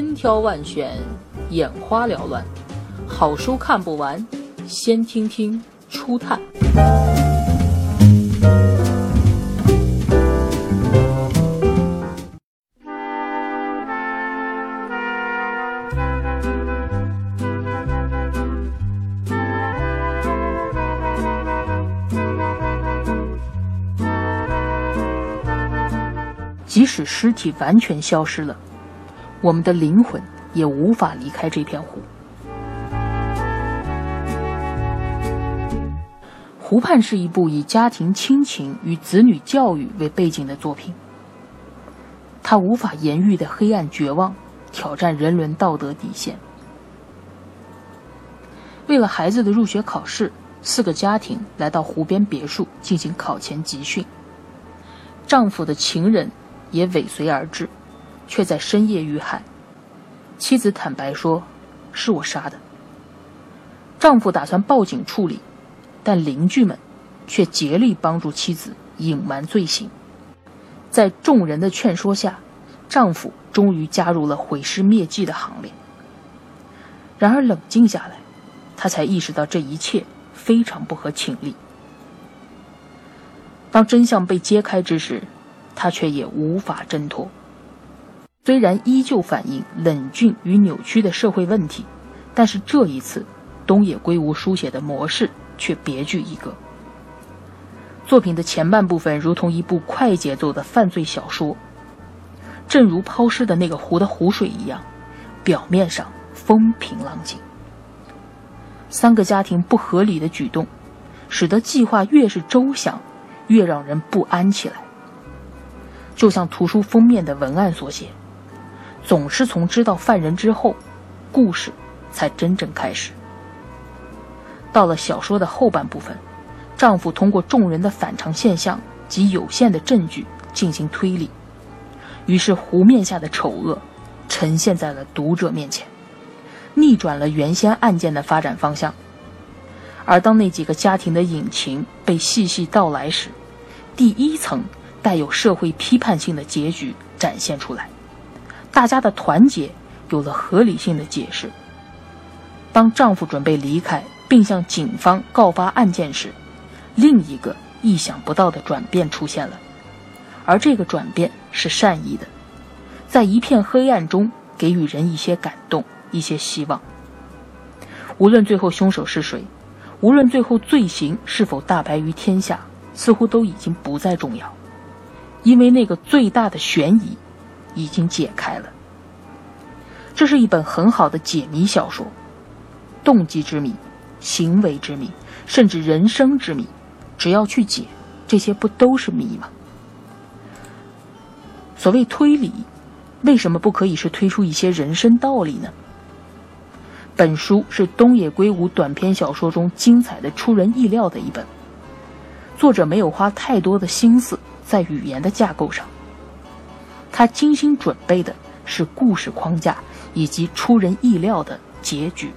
千挑万选，眼花缭乱，好书看不完，先听听初探。即使尸体完全消失了，我们的灵魂也无法离开这片湖。《湖畔》是一部以家庭亲情与子女教育为背景的作品，它无法言喻的黑暗绝望，挑战人伦道德底线。为了孩子的入学考试，四个家庭来到湖边别墅进行考前集训。丈夫的情人。也尾随而至，却在深夜遇害。妻子坦白说：“是我杀的。”丈夫打算报警处理，但邻居们却竭力帮助妻子隐瞒罪行。在众人的劝说下，丈夫终于加入了毁尸灭迹的行列。然而冷静下来，他才意识到这一切非常不合情理。当真相被揭开之时，他却也无法挣脱。虽然依旧反映冷峻与扭曲的社会问题，但是这一次，东野圭吾书写的模式却别具一格。作品的前半部分如同一部快节奏的犯罪小说，正如抛尸的那个湖的湖水一样，表面上风平浪静。三个家庭不合理的举动，使得计划越是周详，越让人不安起来。就像图书封面的文案所写，总是从知道犯人之后，故事才真正开始。到了小说的后半部分，丈夫通过众人的反常现象及有限的证据进行推理，于是湖面下的丑恶呈现在了读者面前，逆转了原先案件的发展方向。而当那几个家庭的隐情被细细道来时，第一层。带有社会批判性的结局展现出来，大家的团结有了合理性的解释。当丈夫准备离开并向警方告发案件时，另一个意想不到的转变出现了，而这个转变是善意的，在一片黑暗中给予人一些感动、一些希望。无论最后凶手是谁，无论最后罪行是否大白于天下，似乎都已经不再重要。因为那个最大的悬疑已经解开了，这是一本很好的解谜小说，动机之谜、行为之谜，甚至人生之谜，只要去解，这些不都是谜吗？所谓推理，为什么不可以是推出一些人生道理呢？本书是东野圭吾短篇小说中精彩的、出人意料的一本，作者没有花太多的心思。在语言的架构上，他精心准备的是故事框架以及出人意料的结局。